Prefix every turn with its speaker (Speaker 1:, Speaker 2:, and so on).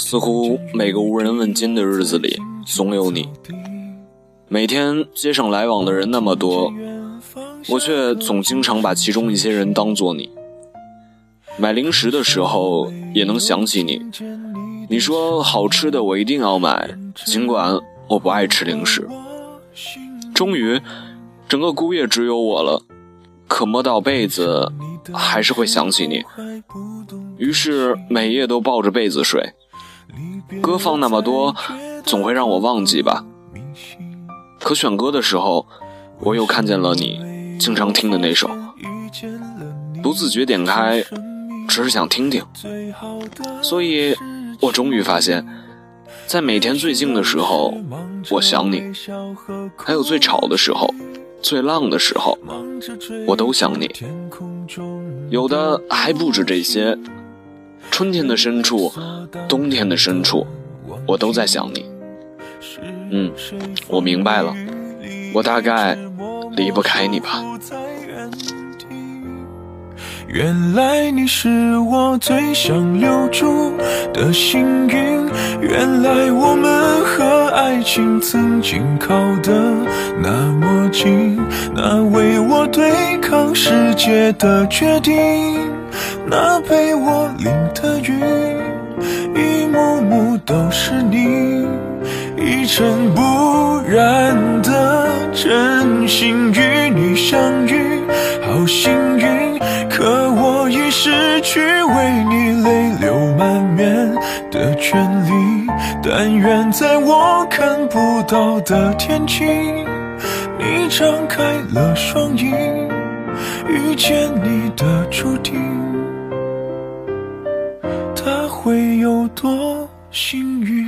Speaker 1: 似乎每个无人问津的日子里，总有你。每天街上来往的人那么多，我却总经常把其中一些人当作你。买零食的时候也能想起你。你说好吃的我一定要买，尽管我不爱吃零食。终于，整个孤夜只有我了。可摸到被子，还是会想起你。于是每夜都抱着被子睡。歌放那么多，总会让我忘记吧。可选歌的时候，我又看见了你经常听的那首，不自觉点开，只是想听听。所以，我终于发现，在每天最静的时候，我想你；还有最吵的时候，最浪的时候，我都想你。有的还不止这些。春天的深处，冬天的深处，我都在想你。嗯，我明白了，我大概离不开你吧。
Speaker 2: 原来你是我最想留住的幸运，原来我们和爱情曾经靠得那么近，那为我对抗世界的决定。那陪我淋的雨，一幕幕都是你，一尘不染的真心与你相遇，好幸运。可我已失去为你泪流满面的权利，但愿在我看不到的天际，你张开了双翼，遇见你的注定。会有多幸运？